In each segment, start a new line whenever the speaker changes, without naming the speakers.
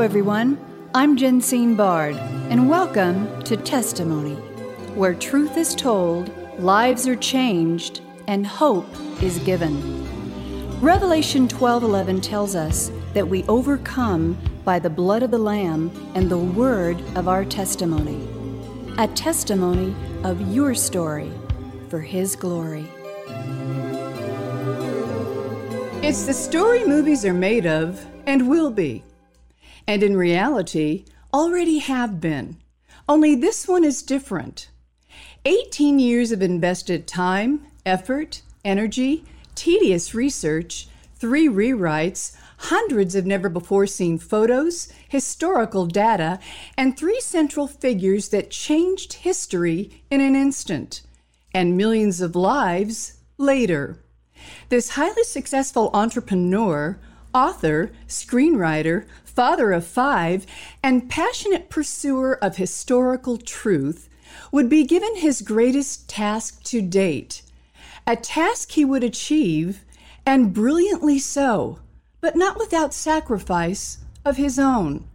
Everyone. I'm Jensine Bard, and welcome to Testimony, where truth is told, lives are changed, and hope is given. Revelation 12:11 tells us that we overcome by the blood of the lamb and the word of our testimony. A testimony of your story for his glory.
It's the story movies are made of and will be and in reality already have been. Only this one is different. 18 years of invested time, effort, energy, tedious research, three rewrites, hundreds of never before seen photos, historical data, and three central figures that changed history in an instant, and millions of lives later. This highly successful entrepreneur, author, screenwriter, father of five, and passionate pursuer of historical truth, would be given his greatest task to date, a task he would achieve, and brilliantly so, but not without sacrifice of his own.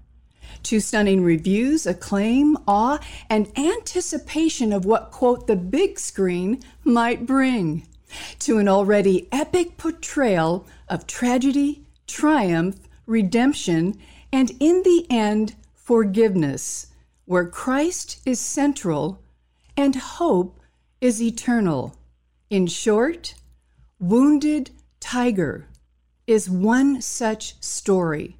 To stunning reviews, acclaim, awe, and anticipation of what, quote, the big screen might bring. To an already epic portrayal of tragedy, triumph, redemption, and in the end, forgiveness, where Christ is central and hope is eternal. In short, Wounded Tiger is one such story.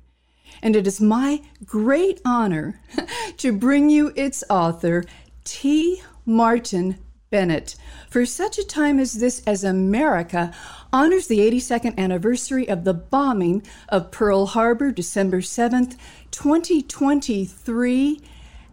And it is my great honor to bring you its author, T. Martin Bennett, for such a time as this, as America honors the 82nd anniversary of the bombing of Pearl Harbor, December 7th, 2023,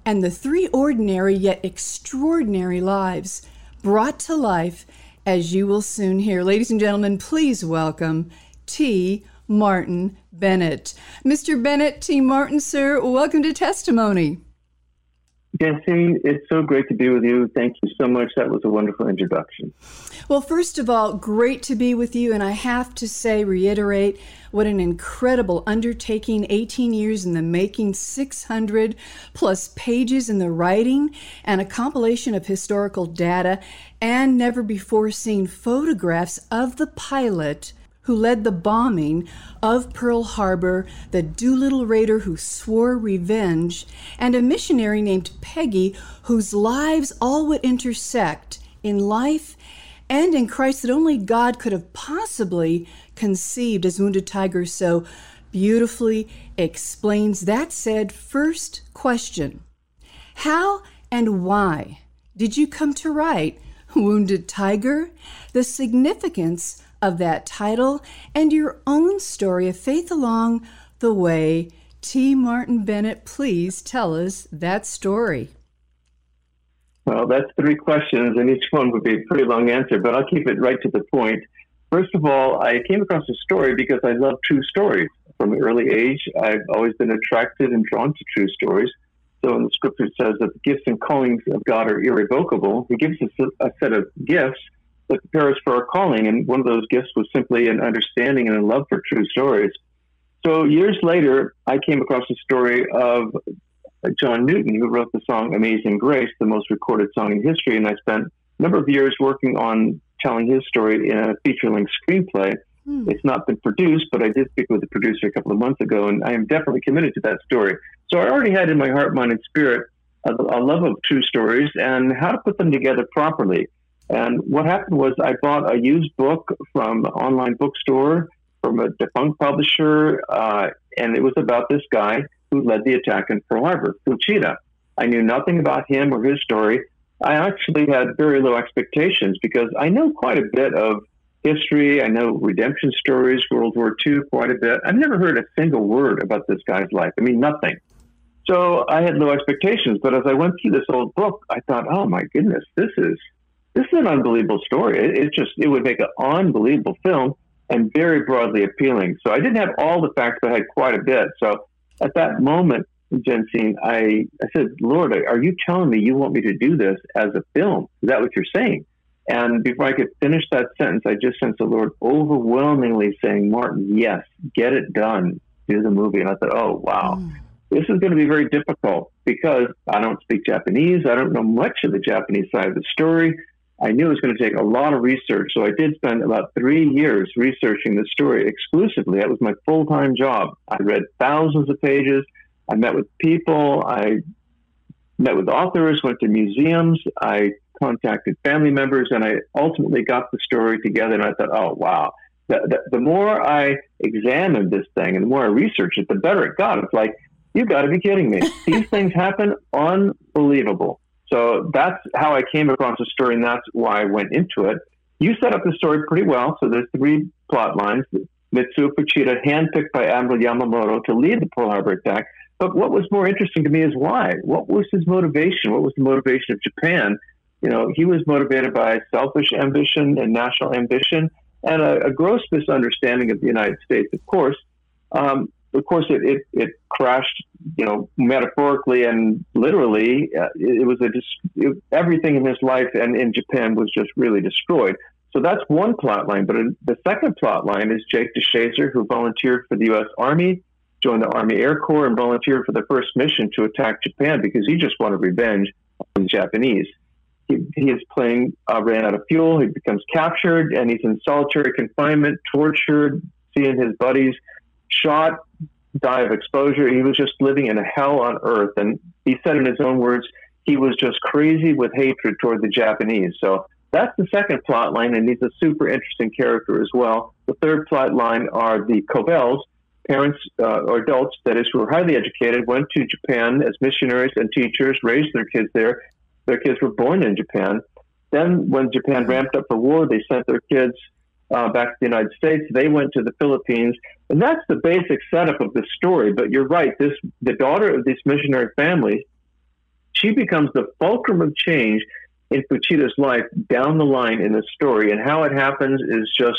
and the three ordinary yet extraordinary lives brought to life, as you will soon hear. Ladies and gentlemen, please welcome T. Martin Bennett. Mr. Bennett, T. Martin, sir, welcome to Testimony.
Jesse, it's so great to be with you. Thank you so much. That was a wonderful introduction.
Well, first of all, great to be with you. And I have to say, reiterate, what an incredible undertaking 18 years in the making, 600 plus pages in the writing, and a compilation of historical data and never before seen photographs of the pilot who led the bombing of Pearl Harbor, the Doolittle Raider who swore revenge, and a missionary named Peggy whose lives all would intersect in life and in Christ that only God could have possibly conceived, as Wounded Tiger so beautifully explains. That said, first question How and why did you come to write Wounded Tiger? The significance of that title and your own story of faith along the way. T. Martin Bennett, please tell us that story.
Well, that's three questions, and each one would be a pretty long answer, but I'll keep it right to the point. First of all, I came across a story because I love true stories. From an early age, I've always been attracted and drawn to true stories. So, when the scripture says that the gifts and callings of God are irrevocable, He gives us a set of gifts that prepare us for our calling. And one of those gifts was simply an understanding and a love for true stories. So years later, I came across a story of John Newton, who wrote the song Amazing Grace, the most recorded song in history. And I spent a number of years working on telling his story in a feature length screenplay. Hmm. It's not been produced, but I did speak with the producer a couple of months ago, and I am definitely committed to that story. So I already had in my heart, mind, and spirit a, a love of true stories and how to put them together properly. And what happened was I bought a used book from an online bookstore from a defunct publisher, uh, and it was about this guy who led the attack in Pearl Harbor, Fuchida. I knew nothing about him or his story. I actually had very low expectations because I know quite a bit of history. I know redemption stories, World War II, quite a bit. I've never heard a single word about this guy's life. I mean, nothing. So I had low expectations. But as I went through this old book, I thought, oh my goodness, this is this is an unbelievable story. It, it's just, it would make an unbelievable film and very broadly appealing. So I didn't have all the facts, but I had quite a bit. So at that moment, Jensine, I, I said, Lord, are you telling me you want me to do this as a film? Is that what you're saying? And before I could finish that sentence, I just sensed the Lord overwhelmingly saying, Martin, yes, get it done. Do the movie. And I thought, oh, wow. Mm. this is going to be very difficult because I don't speak Japanese. I don't know much of the Japanese side of the story. I knew it was going to take a lot of research. So I did spend about three years researching the story exclusively. That was my full time job. I read thousands of pages. I met with people. I met with authors, went to museums. I contacted family members, and I ultimately got the story together. And I thought, oh, wow. The, the, the more I examined this thing and the more I researched it, the better it got. It's like, you got to be kidding me. These things happen unbelievable. So that's how I came across the story, and that's why I went into it. You set up the story pretty well. So there's three plot lines. Mitsuo Fuchida, handpicked by Admiral Yamamoto to lead the Pearl Harbor attack. But what was more interesting to me is why. What was his motivation? What was the motivation of Japan? You know, he was motivated by selfish ambition and national ambition and a, a gross misunderstanding of the United States, of course. Um, of course, it, it, it, crashed, you know, metaphorically and literally. Uh, it, it, was a it, everything in his life and in Japan was just really destroyed. So that's one plot line. But the second plot line is Jake DeShazer, who volunteered for the U.S. Army, joined the Army Air Corps, and volunteered for the first mission to attack Japan because he just wanted revenge on the Japanese. He, he is playing, uh, ran out of fuel. He becomes captured, and he's in solitary confinement, tortured, seeing his buddies shot, die of exposure. He was just living in a hell on earth. And he said in his own words, he was just crazy with hatred toward the Japanese. So that's the second plot line, and he's a super interesting character as well. The third plot line are the Covells, parents uh, or adults, that is, who were highly educated, went to Japan as missionaries and teachers, raised their kids there. Their kids were born in Japan. Then, when Japan ramped up for war, they sent their kids uh, back to the United States. They went to the Philippines, and that's the basic setup of the story. But you're right. This the daughter of this missionary family, she becomes the fulcrum of change in Fuchida's life down the line in the story, and how it happens is just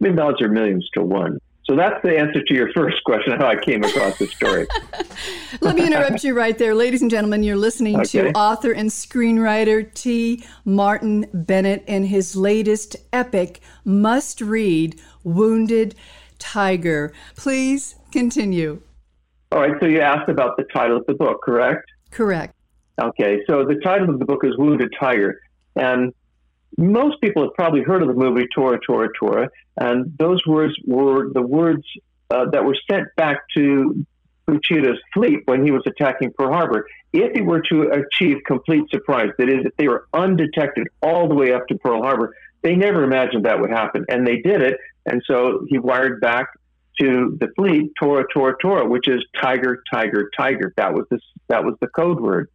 I mean, odds are millions to one. So that's the answer to your first question, how I came across the story.
Let me interrupt you right there. Ladies and gentlemen, you're listening okay. to author and screenwriter T. Martin Bennett and his latest epic must read, Wounded Tiger. Please continue.
All right, so you asked about the title of the book, correct?
Correct.
Okay, so the title of the book is Wounded Tiger. And most people have probably heard of the movie Tora, Tora, Tora, and those words were the words uh, that were sent back to Fuchida's fleet when he was attacking Pearl Harbor. If he were to achieve complete surprise, that is, if they were undetected all the way up to Pearl Harbor, they never imagined that would happen, and they did it. And so he wired back to the fleet Tora, Tora, Tora, which is tiger, tiger, tiger. That was the that was the code word.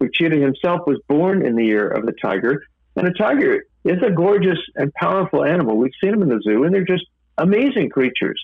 Fuchida himself was born in the year of the tiger, and a tiger is a gorgeous and powerful animal. We've seen them in the zoo, and they're just amazing creatures.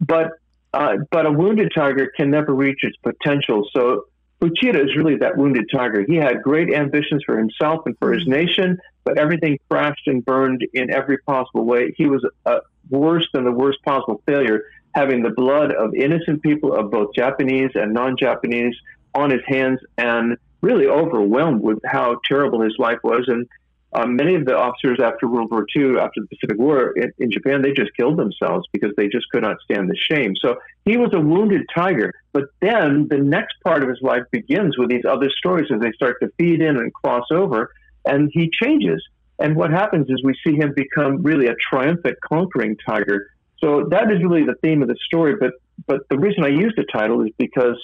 But uh, but a wounded tiger can never reach its potential. So Fuchida is really that wounded tiger. He had great ambitions for himself and for his mm-hmm. nation, but everything crashed and burned in every possible way. He was uh, worse than the worst possible failure, having the blood of innocent people, of both Japanese and non-Japanese, on his hands, and really overwhelmed with how terrible his life was. And um, many of the officers after World War II, after the Pacific War in, in, Japan, they just killed themselves because they just could not stand the shame. So he was a wounded tiger. But then the next part of his life begins with these other stories as they start to feed in and cross over, and he changes. And what happens is we see him become really a triumphant, conquering tiger. So that is really the theme of the story. But but the reason I used the title is because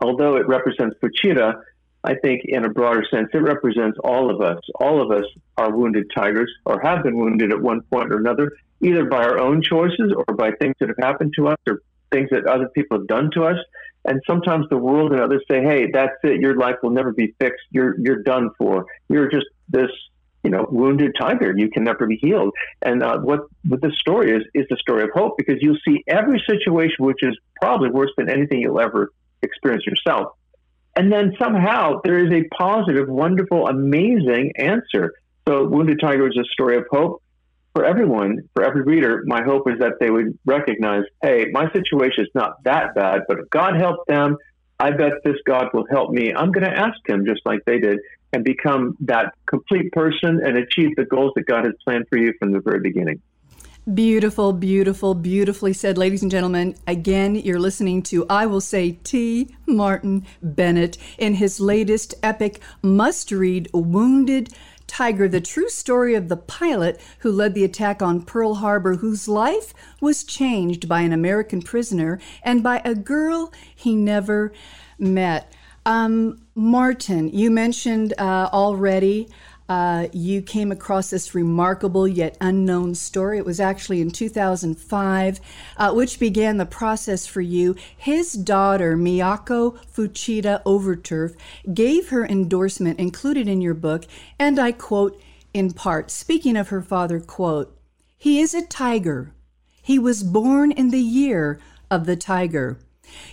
although it represents Fuchida, I think in a broader sense, it represents all of us. All of us are wounded tigers or have been wounded at one point or another, either by our own choices or by things that have happened to us or things that other people have done to us. And sometimes the world and others say, "Hey, that's it. Your life will never be fixed. You're you're done for. You're just this, you know, wounded tiger. You can never be healed." And uh, what what the story is is the story of hope because you'll see every situation which is probably worse than anything you'll ever experience yourself and then somehow there is a positive, wonderful, amazing answer. So Wounded Tiger is a story of hope for everyone, for every reader. My hope is that they would recognize, hey, my situation is not that bad, but if God helped them, I bet this God will help me. I'm going to ask him just like they did and become that complete person and achieve the goals that God has planned for you from the very beginning.
Beautiful, beautiful, beautifully said, ladies and gentlemen. Again, you're listening to, I will say, T. Martin Bennett in his latest epic must read, Wounded Tiger, the true story of the pilot who led the attack on Pearl Harbor, whose life was changed by an American prisoner and by a girl he never met. Um, Martin, you mentioned uh, already uh, you came across this remarkable yet unknown story. It was actually in 2005, uh, which began the process for you. His daughter, Miyako Fuchida Overturf, gave her endorsement included in your book, and I quote in part, speaking of her father, quote, He is a tiger. He was born in the year of the tiger.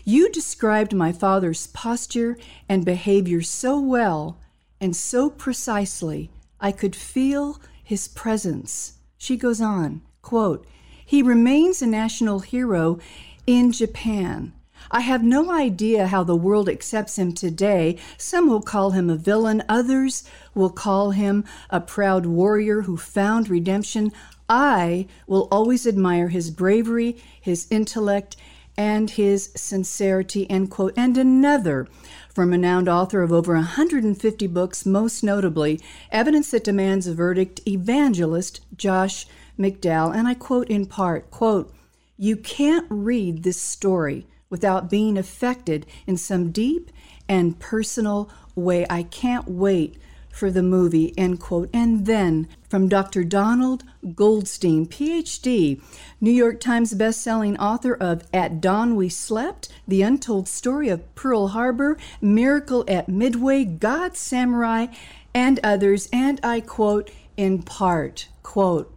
You described my father's posture and behavior so well and so precisely I could feel his presence. She goes on, quote, he remains a national hero in Japan. I have no idea how the world accepts him today. Some will call him a villain, others will call him a proud warrior who found redemption. I will always admire his bravery, his intellect, and his sincerity, end quote. And another from renowned author of over 150 books, most notably Evidence That Demands a Verdict, evangelist Josh McDowell. And I quote in part, quote, You can't read this story without being affected in some deep and personal way. I can't wait for the movie, end quote. And then from Dr. Donald Goldstein, PhD, New York Times bestselling author of At Dawn We Slept, The Untold Story of Pearl Harbor, Miracle at Midway, God Samurai, and others. And I quote in part, quote,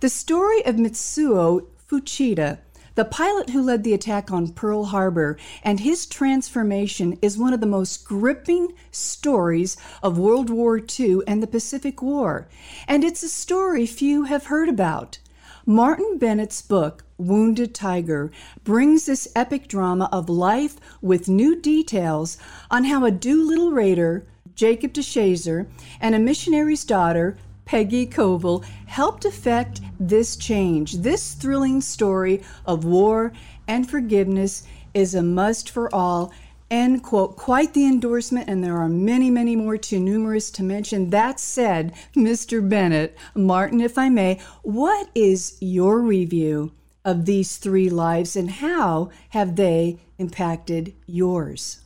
the story of Mitsuo Fuchida the pilot who led the attack on Pearl Harbor and his transformation is one of the most gripping stories of World War II and the Pacific War, and it's a story few have heard about. Martin Bennett's book, Wounded Tiger, brings this epic drama of life with new details on how a Doolittle raider, Jacob DeShazer, and a missionary's daughter, Peggy Covell helped effect this change. This thrilling story of war and forgiveness is a must for all. End quote. Quite the endorsement, and there are many, many more too numerous to mention. That said, Mr. Bennett, Martin, if I may, what is your review of these three lives and how have they impacted yours?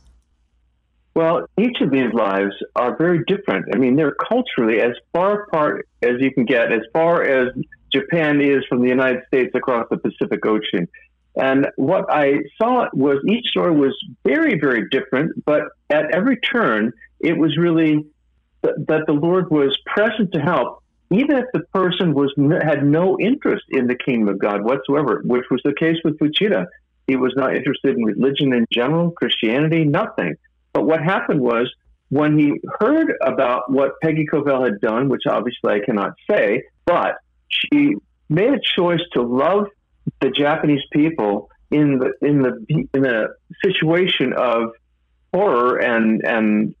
Well, each of these lives are very different. I mean, they're culturally as far apart as you can get, as far as Japan is from the United States across the Pacific Ocean. And what I saw was each story was very, very different, but at every turn, it was really th- that the Lord was present to help, even if the person was had no interest in the kingdom of God whatsoever, which was the case with Fuchida. He was not interested in religion in general, Christianity, nothing. But what happened was when he heard about what Peggy Covell had done, which obviously I cannot say, but she made a choice to love the Japanese people in the in the in a situation of horror and and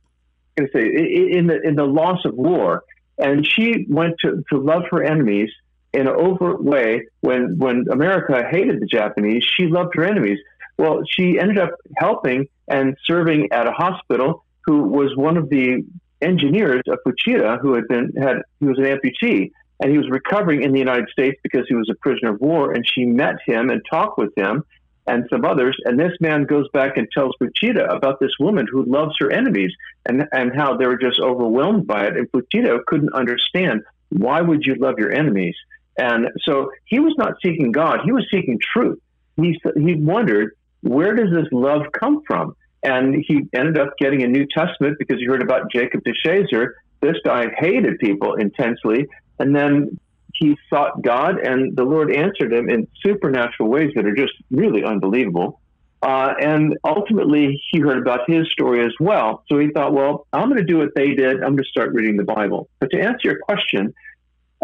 I say in the in the loss of war. And she went to, to love her enemies in an overt way. When when America hated the Japanese, she loved her enemies. Well, she ended up helping and serving at a hospital who was one of the engineers of Fuchida who had been had he was an amputee. And he was recovering in the United States because he was a prisoner of war and she met him and talked with him and some others. And this man goes back and tells Fuchida about this woman who loves her enemies and and how they were just overwhelmed by it. And Fuchida couldn't understand why would you love your enemies? And so he was not seeking God. He was seeking truth. He he wondered where does this love come from? And he ended up getting a New Testament because he heard about Jacob DeShazer. This guy hated people intensely. And then he sought God, and the Lord answered him in supernatural ways that are just really unbelievable. Uh, and ultimately, he heard about his story as well. So he thought, well, I'm going to do what they did. I'm going to start reading the Bible. But to answer your question,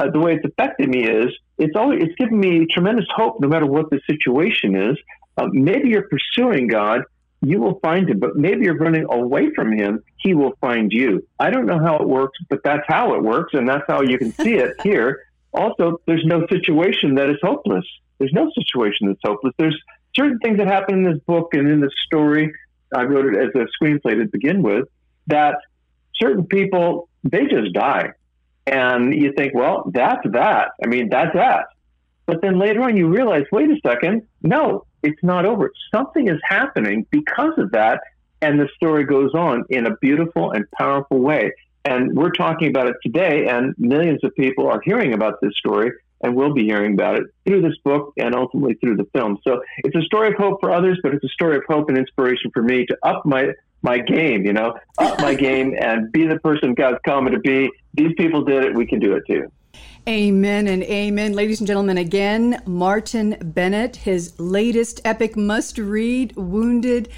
uh, the way it's affected me is it's always it's given me tremendous hope, no matter what the situation is. Uh, maybe you're pursuing God, you will find him, but maybe you're running away from him, he will find you. I don't know how it works, but that's how it works, and that's how you can see it here. also, there's no situation that is hopeless. There's no situation that's hopeless. There's certain things that happen in this book and in this story. I wrote it as a screenplay to begin with. That certain people they just die, and you think, well, that's that. I mean, that's that. But then later on, you realize, wait a second, no, it's not over. Something is happening because of that, and the story goes on in a beautiful and powerful way. And we're talking about it today, and millions of people are hearing about this story and we'll be hearing about it through this book and ultimately through the film. So it's a story of hope for others, but it's a story of hope and inspiration for me to up my my game, you know, up my game and be the person God's called me to be. These people did it, we can do it too.
Amen and amen. Ladies and gentlemen, again, Martin Bennett, his latest epic must read, Wounded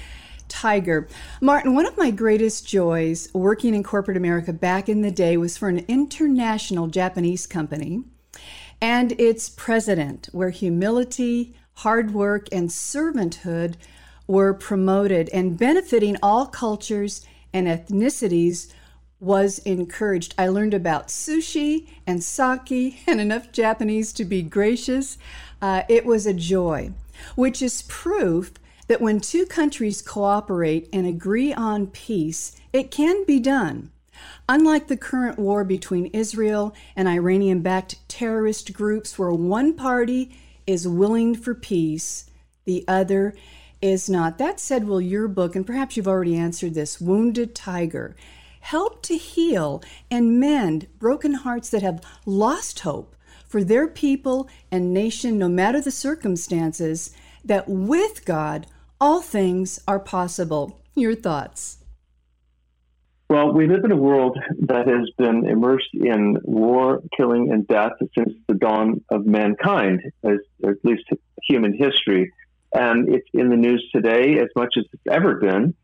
Tiger. Martin, one of my greatest joys working in corporate America back in the day was for an international Japanese company and its president, where humility, hard work, and servanthood were promoted, and benefiting all cultures and ethnicities was encouraged. I learned about sushi and sake and enough Japanese to be gracious. Uh, it was a joy, which is proof that when two countries cooperate and agree on peace, it can be done. Unlike the current war between Israel and Iranian backed terrorist groups, where one party is willing for peace, the other is not. That said, will your book, and perhaps you've already answered this, Wounded Tiger, help to heal and mend broken hearts that have lost hope for their people and nation, no matter the circumstances, that with God, all things are possible. Your thoughts?
Well, we live in a world that has been immersed in war, killing, and death since the dawn of mankind, as, at least human history. And it's in the news today as much as it's ever been.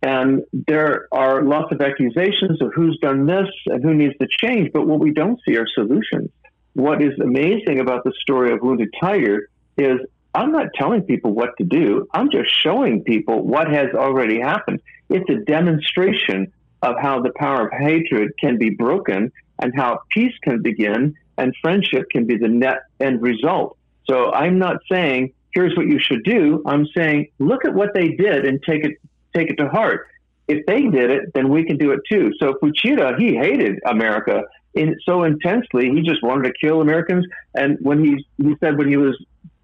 And there are lots of accusations of who's done this and who needs to change. But what we don't see are solutions. What is amazing about the story of Wounded Tiger is I'm not telling people what to do. I'm just showing people what has already happened. It's a demonstration of how the power of hatred can be broken and how peace can begin and friendship can be the net end result. So I'm not saying here's what you should do. I'm saying look at what they did and take it take it to heart. If they did it, then we can do it too. So Fuchida, he hated America in so intensely, he just wanted to kill Americans. And when he he said when he was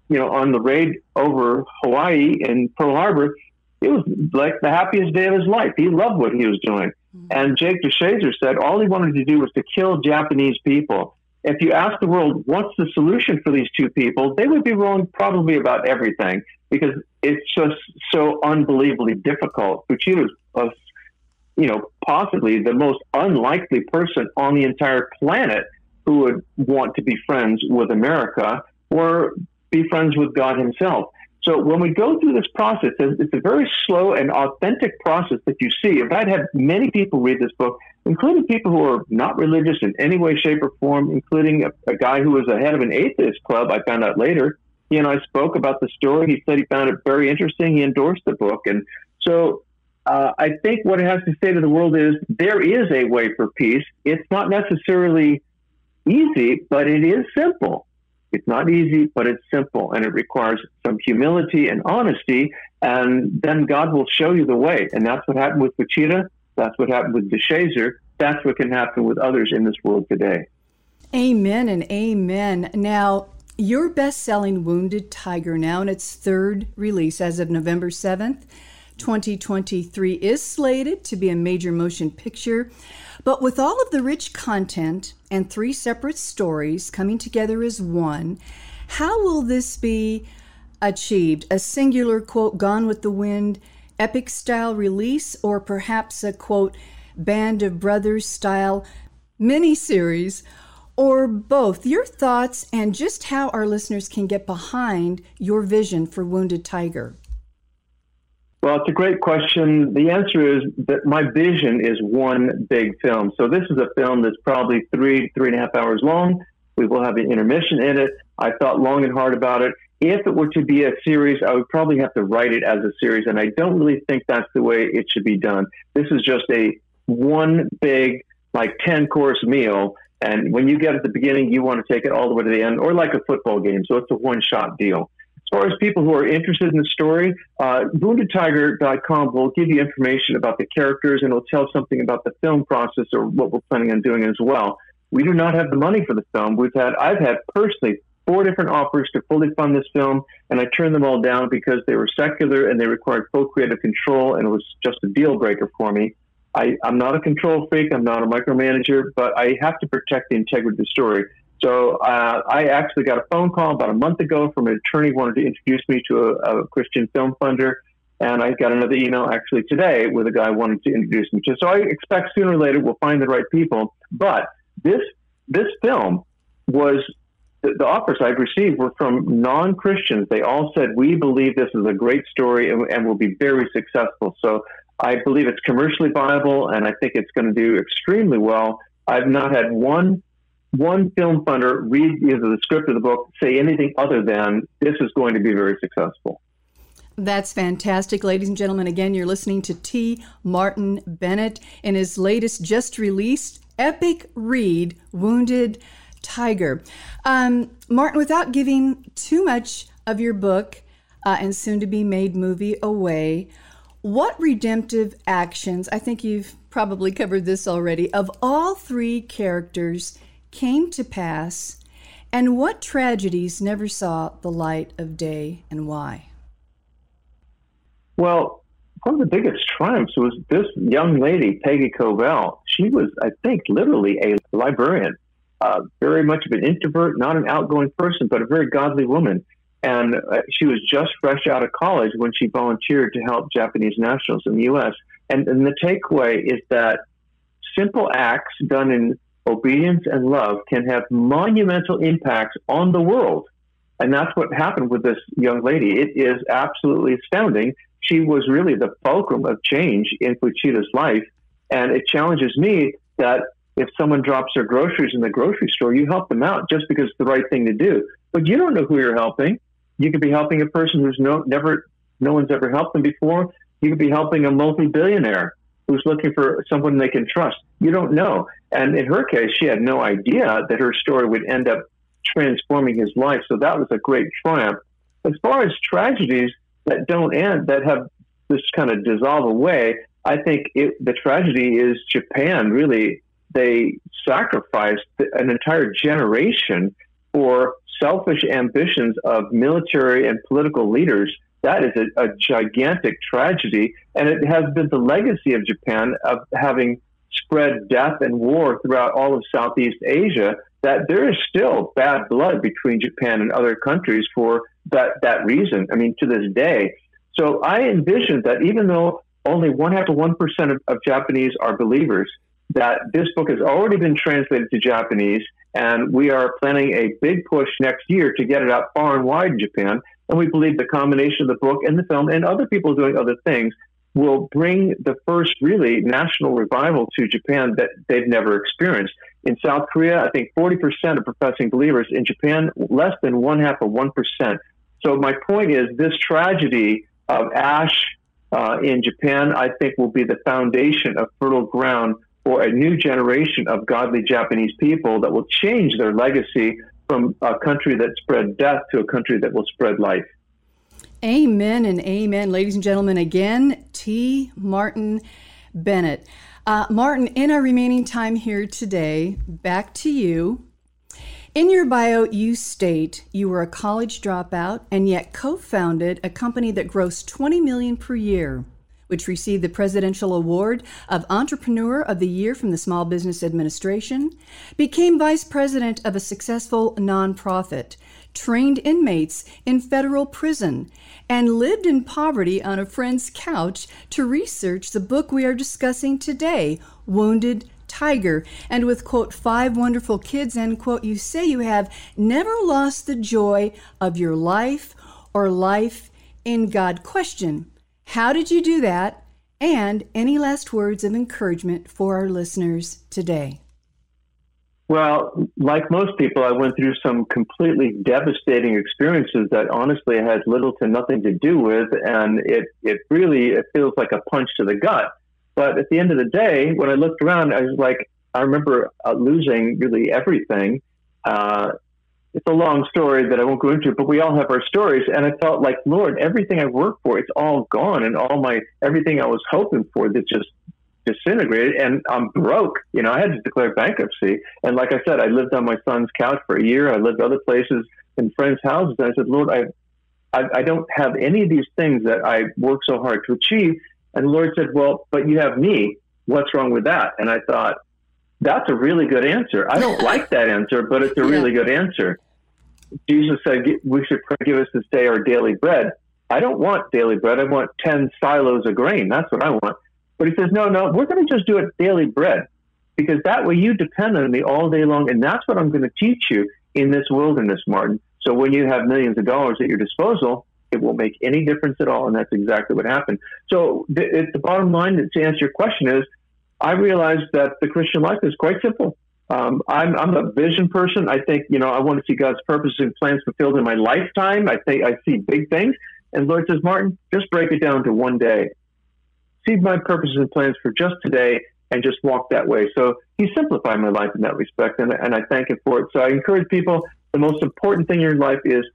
you know, on the raid over Hawaii and Pearl Harbor, it was like the happiest day of his life. He loved what he was doing. Mm-hmm. And Jake DeShazer said all he wanted to do was to kill Japanese people. If you ask the world what's the solution for these two people, they would be wrong probably about everything because it's just so unbelievably difficult. Fuchida was, you know, possibly the most unlikely person on the entire planet who would want to be friends with America or be friends with God Himself. So when we go through this process, it's a very slow and authentic process that you see. If I'd had many people read this book, including people who are not religious in any way, shape, or form, including a, a guy who was the head of an atheist club, I found out later. He and I spoke about the story. He said he found it very interesting. He endorsed the book. And so uh, I think what it has to say to the world is there is a way for peace. It's not necessarily easy, but it is simple. It's not easy, but it's simple and it requires some humility and honesty. And then God will show you the way. And that's what happened with Fuchida. That's what happened with DeShazer. That's what can happen with others in this world today.
Amen and amen. Now, your best selling Wounded Tiger, now in its third release as of November 7th, 2023, is slated to be a major motion picture. But with all of the rich content and three separate stories coming together as one, how will this be achieved? A singular quote, Gone with the Wind, epic style release, or perhaps a quote, Band of Brothers style mini series? Or both? Your thoughts and just how our listeners can get behind your vision for Wounded Tiger.
Well, it's a great question. The answer is that my vision is one big film. So this is a film that's probably three, three and a half hours long. We will have an intermission in it. I thought long and hard about it. If it were to be a series, I would probably have to write it as a series, and I don't really think that's the way it should be done. This is just a one big, like 10 course meal, And when you get at the beginning, you want to take it all the way to the end, or like a football game. So it's a one shot deal. Far as people who are interested in the story, uh, woundedtiger.com will give you information about the characters and it'll tell something about the film process or what we're planning on doing as well. We do not have the money for the film. We've had, I've had personally four different offers to fully fund this film, and I turned them all down because they were secular and they required full creative control, and it was just a deal breaker for me. I, am not a control freak. I'm not a micromanager, but I have to protect the integrity of the story. So uh, I actually got a phone call about a month ago from an attorney who wanted to introduce me to a, a Christian film funder. And I got another email actually today with a guy wanting to introduce me to. So I expect sooner or later we'll find the right people. But this this film was the, the offers I've received were from non Christians. They all said we believe this is a great story and, and will be very successful. So I believe it's commercially viable, and I think it's going to do extremely well. I've not had one one film funder read either the script of the book say anything other than this is going to be very successful.
That's fantastic, ladies and gentlemen. Again, you're listening to T. Martin Bennett in his latest, just released epic read, Wounded Tiger. Um, Martin, without giving too much of your book uh, and soon to be made movie away, what redemptive actions, I think you've probably covered this already, of all three characters came to pass, and what tragedies never saw the light of day and why?
Well, one of the biggest triumphs was this young lady, Peggy Covell. She was, I think, literally a librarian, uh, very much of an introvert, not an outgoing person, but a very godly woman. And uh, she was just fresh out of college when she volunteered to help Japanese nationals in the U.S. And, and the takeaway is that simple acts done in obedience and love can have monumental impacts on the world. And that's what happened with this young lady. It is absolutely astounding. She was really the fulcrum of change in Fuchida's life. And it challenges me that if someone drops their groceries in the grocery store, you help them out just because it's the right thing to do. But you don't know who you're helping. You could be helping a person who's no, never, no one's ever helped them before. You could be helping a multi-billionaire who's looking for someone they can trust. You don't know. And in her case, she had no idea that her story would end up transforming his life. So that was a great triumph. As far as tragedies that don't end, that have this kind of dissolve away, I think it, the tragedy is Japan. Really, they sacrificed an entire generation for selfish ambitions of military and political leaders, that is a, a, gigantic tragedy. And it has been the legacy of Japan of having spread death and war throughout all of Southeast Asia, that there is still bad blood between Japan and other countries for that, that reason. I mean, to this day. So I envision that even though only one half of 1% of, of Japanese are believers, that this book has already been translated to Japanese, and we are planning a big push next year to get it out far and wide in Japan. And we believe the combination of the book and the film and other people doing other things will bring the first really national revival to Japan that they've never experienced. In South Korea, I think 40% of professing believers. In Japan, less than one half of 1%. So my point is this tragedy of ash uh, in Japan, I think, will be the foundation of fertile ground for a new generation of godly Japanese people that will change their legacy from a country that spread death to a country that will spread life.
Amen and amen. Ladies and gentlemen, again, T. Martin Bennett. Uh, Martin, in our remaining time here today, back to you. In your bio, you state you were a college dropout and yet co-founded a company that grossed 20 million per year which received the Presidential Award of Entrepreneur of the Year from the Small Business Administration, became vice president of a successful nonprofit, trained inmates in federal prison, and lived in poverty on a friend's couch to research the book we are discussing today, Wounded Tiger. And with, quote, five wonderful kids, end quote, you say you have never lost the joy of your life or life in God. Question how did you do that? And any last words of encouragement for our listeners today?
Well, like most people, I went through some completely devastating experiences that honestly had little to nothing to do with, and it, it really it feels like a punch to the gut. But at the end of the day, when I looked around, I was like, I remember uh, losing really everything. Uh, it's a long story that I won't go into, but we all have our stories. And I felt like, Lord, everything I worked for, it's all gone, and all my everything I was hoping for that just disintegrated, and I'm broke. You know, I had to declare bankruptcy. And like I said, I lived on my son's couch for a year. I lived other places in friends' houses. And I said, Lord, I, I, I don't have any of these things that I worked so hard to achieve. And the Lord said, Well, but you have me. What's wrong with that? And I thought, that's a really good answer. I don't like that answer, but it's a yeah. really good answer. Jesus said we should give us this day our daily bread. I don't want daily bread. I want 10 silos of grain. That's what I want. But he says, no, no, we're going to just do it daily bread because that way you depend on me all day long. And that's what I'm going to teach you in this wilderness, Martin. So when you have millions of dollars at your disposal, it won't make any difference at all. And that's exactly what happened. So the, the bottom line to answer your question is I realized that the Christian life is quite simple. Um, I'm, I'm a vision person. I think, you know, I want to see God's purposes and plans fulfilled in my lifetime. I think I see big things. And Lord says, Martin, just break it down to one day. See my purposes and plans for just today and just walk that way. So he simplified my life in that respect, and, and I thank him for it. So I encourage people the most important thing in your life is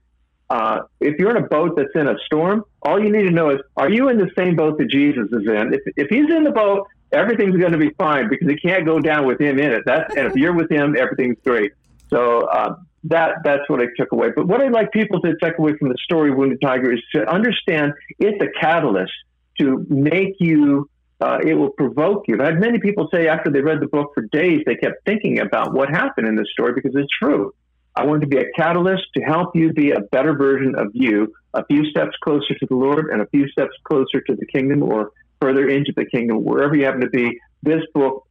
uh, if you're in a boat that's in a storm, all you need to know is, are you in the same boat that Jesus is in? If, if he's in the boat, everything's going to be fine because it can't go down with him in it. That, and if you're with him, everything's great. So uh, that that's what I took away. But what I'd like people to take away from the story of Wounded Tiger is to understand it's a catalyst to make you. Uh, it will provoke you. I've had many people say after they read the book for days, they kept thinking about what happened in this story because it's true. I want to be a catalyst to help you be a better version of you, a few steps closer to the Lord and a few steps closer to the kingdom or further into the kingdom, wherever you happen to be. This book,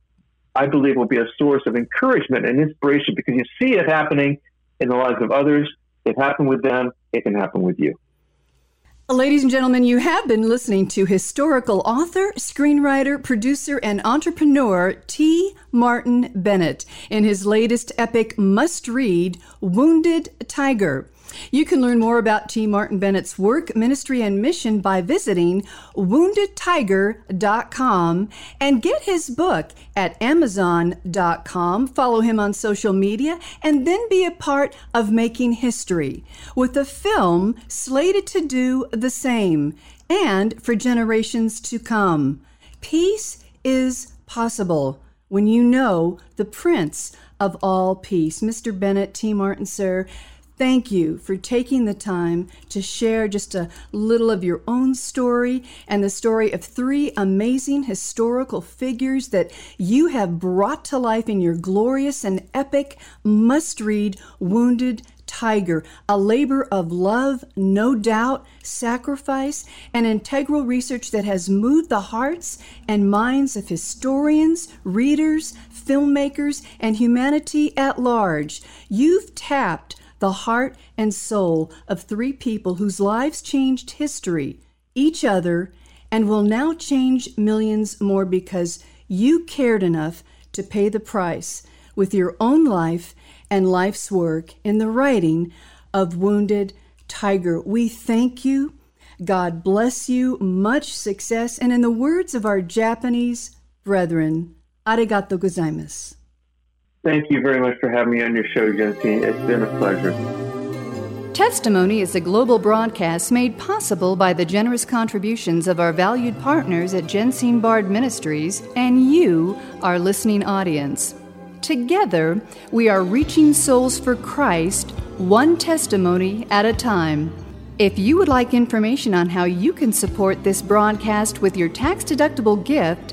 I believe, will be a source of encouragement and inspiration because you see it happening in the lives of others. It happened with them, it can happen with you.
Ladies and gentlemen, you have been listening to historical author, screenwriter, producer, and entrepreneur T. Martin Bennett in his latest epic must read, Wounded Tiger. You can learn more about T. Martin Bennett's work, ministry, and mission by visiting woundedtiger.com and get his book at amazon.com. Follow him on social media and then be a part of making history with a film slated to do the same and for generations to come. Peace is possible when you know the Prince of all peace. Mr. Bennett, T. Martin, sir, Thank you for taking the time to share just a little of your own story and the story of three amazing historical figures that you have brought to life in your glorious and epic must read Wounded Tiger, a labor of love, no doubt, sacrifice, and integral research that has moved the hearts and minds of historians, readers, filmmakers, and humanity at large. You've tapped the heart and soul of three people whose lives changed history, each other, and will now change millions more because you cared enough to pay the price with your own life and life's work in the writing of Wounded Tiger. We thank you. God bless you. Much success. And in the words of our Japanese brethren, arigato gozaimasu.
Thank you very much for having me on your show, Jensine. It's been a pleasure.
Testimony is a global broadcast made possible by the generous contributions of our valued partners at Jensine Bard Ministries and you, our listening audience. Together, we are reaching souls for Christ, one testimony at a time. If you would like information on how you can support this broadcast with your tax deductible gift,